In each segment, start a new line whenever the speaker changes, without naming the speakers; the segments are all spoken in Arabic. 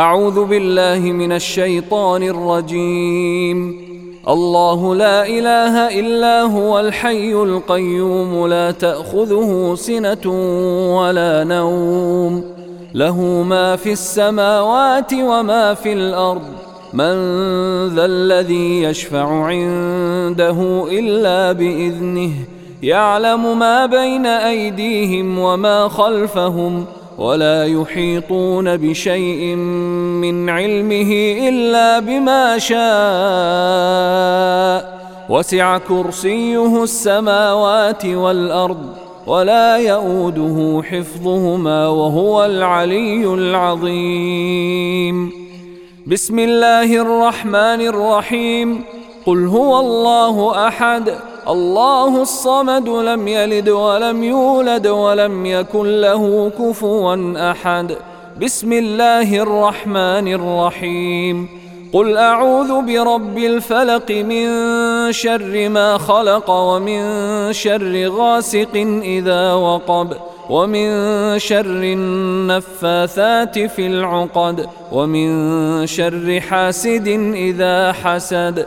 أعوذ بالله من الشيطان الرجيم. الله لا إله إلا هو الحي القيوم لا تأخذه سنة ولا نوم. له ما في السماوات وما في الأرض. من ذا الذي يشفع عنده إلا بإذنه. يعلم ما بين أيديهم وما خلفهم. ولا يحيطون بشيء من علمه إلا بما شاء. وسع كرسيه السماوات والأرض ولا يؤوده حفظهما وهو العلي العظيم. بسم الله الرحمن الرحيم. قل هو الله أحد. الله الصمد لم يلد ولم يولد ولم يكن له كفوا أحد. بسم الله الرحمن الرحيم. قل أعوذ برب الفلق من شر ما خلق ومن شر غاسق إذا وقب ومن شر النفاثات في العقد ومن شر حاسد إذا حسد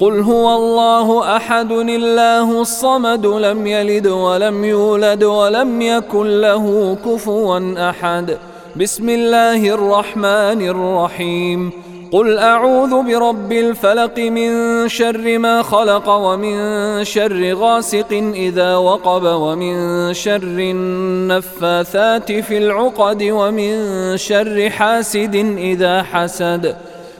قل هو الله أحد الله الصمد لم يلد ولم يولد ولم يكن له كفوا أحد. بسم الله الرحمن الرحيم. قل أعوذ برب الفلق من شر ما خلق ومن شر غاسق إذا وقب ومن شر النفاثات في العقد ومن شر حاسد إذا حسد.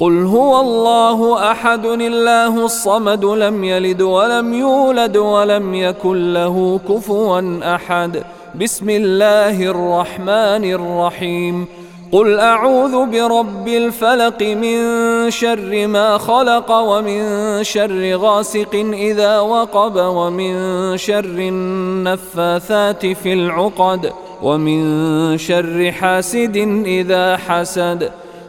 قل هو الله احد الله الصمد لم يلد ولم يولد ولم يكن له كفوا احد. بسم الله الرحمن الرحيم. قل اعوذ برب الفلق من شر ما خلق ومن شر غاسق اذا وقب ومن شر النفاثات في العقد ومن شر حاسد اذا حسد.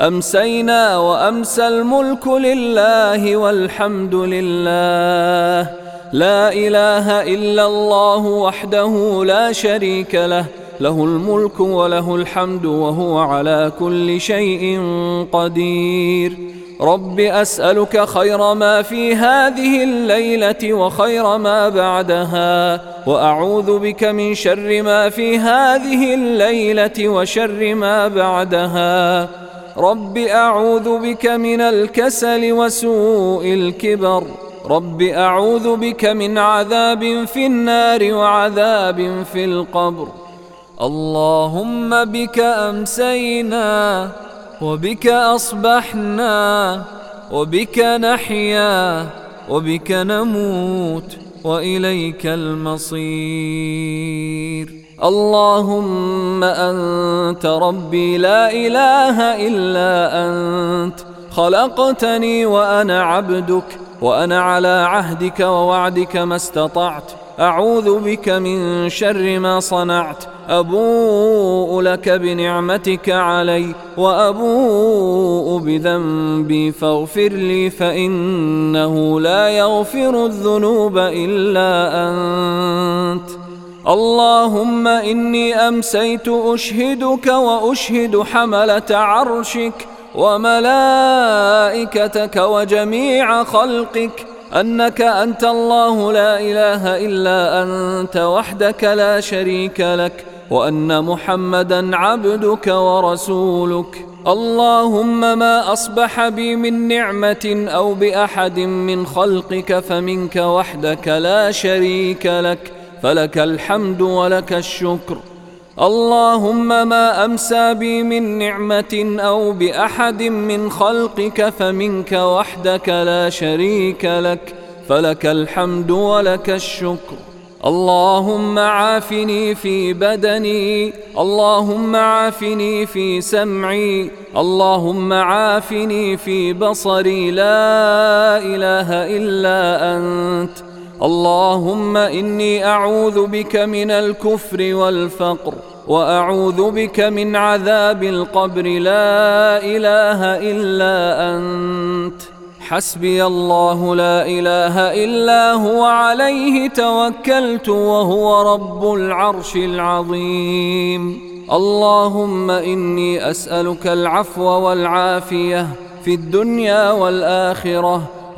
أمسينا وأمسى الملك لله والحمد لله. لا إله إلا الله وحده لا شريك له. له الملك وله الحمد وهو على كل شيء قدير. رب أسألك خير ما في هذه الليلة وخير ما بعدها وأعوذ بك من شر ما في هذه الليلة وشر ما بعدها. رب أعوذ بك من الكسل وسوء الكبر رب أعوذ بك من عذاب في النار وعذاب في القبر اللهم بك أمسينا وبك أصبحنا وبك نحيا وبك نموت وإليك المصير اللهم أنت ربي لا إله إلا أنت. خلقتني وأنا عبدك وأنا على عهدك ووعدك ما استطعت. أعوذ بك من شر ما صنعت. أبوء لك بنعمتك علي وأبوء بذنبي فاغفر لي فإنه لا يغفر الذنوب إلا أنت. اللهم إني أمسيت أشهدك وأشهد حملة عرشك وملائكتك وجميع خلقك أنك أنت الله لا إله إلا أنت وحدك لا شريك لك وأن محمدا عبدك ورسولك. اللهم ما أصبح بي من نعمة أو بأحد من خلقك فمنك وحدك لا شريك لك. فلك الحمد ولك الشكر. اللهم ما أمسى بي من نعمة أو بأحد من خلقك فمنك وحدك لا شريك لك. فلك الحمد ولك الشكر. اللهم عافني في بدني. اللهم عافني في سمعي. اللهم عافني في بصري. لا إله إلا أنت. اللهم إني أعوذ بك من الكفر والفقر وأعوذ بك من عذاب القبر لا إله إلا أنت. حسبي الله لا إله إلا هو عليه توكلت وهو رب العرش العظيم. اللهم إني أسألك العفو والعافية في الدنيا والآخرة.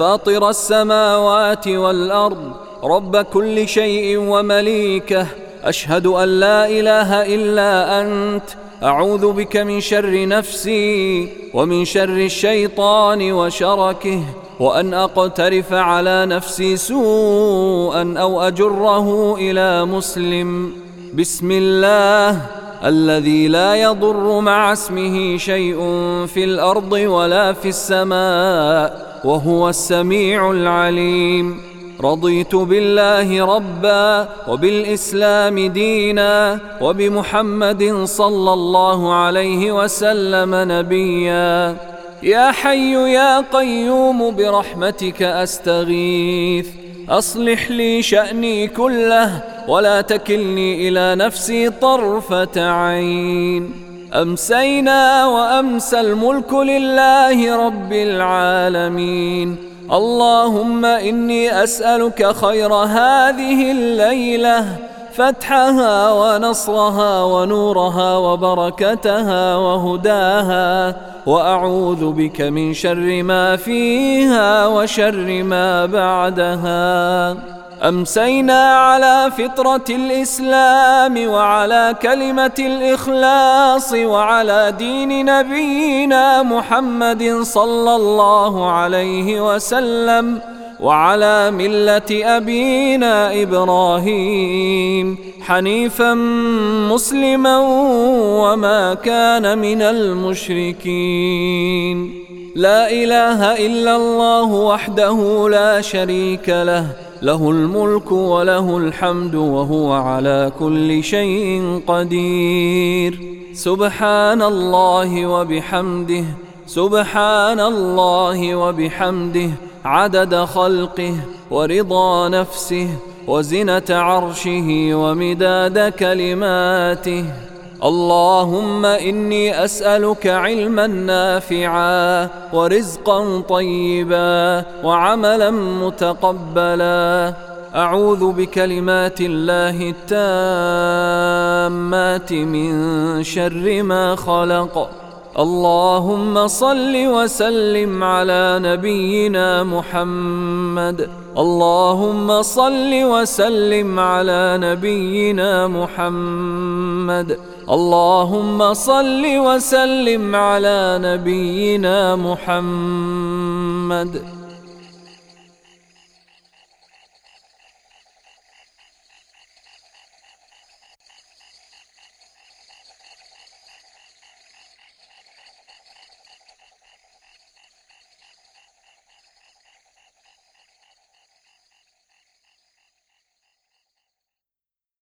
فاطر السماوات والأرض رب كل شيء ومليكه. أشهد أن لا إله إلا أنت. أعوذ بك من شر نفسي ومن شر الشيطان وشركه. وأن أقترف على نفسي سوءا أو أجره إلى مسلم. بسم الله. الذي لا يضر مع اسمه شيء في الأرض ولا في السماء وهو السميع العليم. رضيت بالله ربا وبالإسلام دينا وبمحمد صلى الله عليه وسلم نبيا. يا حي يا قيوم برحمتك أستغيث. أصلح لي شأني كله ولا تكلني إلى نفسي طرفة عين. أمسينا وأمسى الملك لله رب العالمين. اللهم إني أسألك خير هذه الليلة فتحها ونصرها ونورها وبركتها وهداها. وأعوذ بك من شر ما فيها وشر ما بعدها. أمسينا على فطرة الإسلام وعلى كلمة الإخلاص وعلى دين نبينا محمد صلى الله عليه وسلم وعلى ملة أبينا إبراهيم حنيفا مسلما وما كان من المشركين. لا إله إلا الله وحده لا شريك له له الملك وله الحمد وهو على كل شيء قدير. سبحان الله وبحمده سبحان الله وبحمده عدد خلقه ورضا نفسه وزنة عرشه ومداد كلماته. اللهم إني أسألك علما نافعا ورزقا طيبا وعملا متقبلا. أعوذ بكلمات الله التامات من شر ما خلق. اللهم صل وسلم على نبينا محمد. اللهم صل وسلم على نبينا محمد. اللهم صل وسلم على نبينا محمد.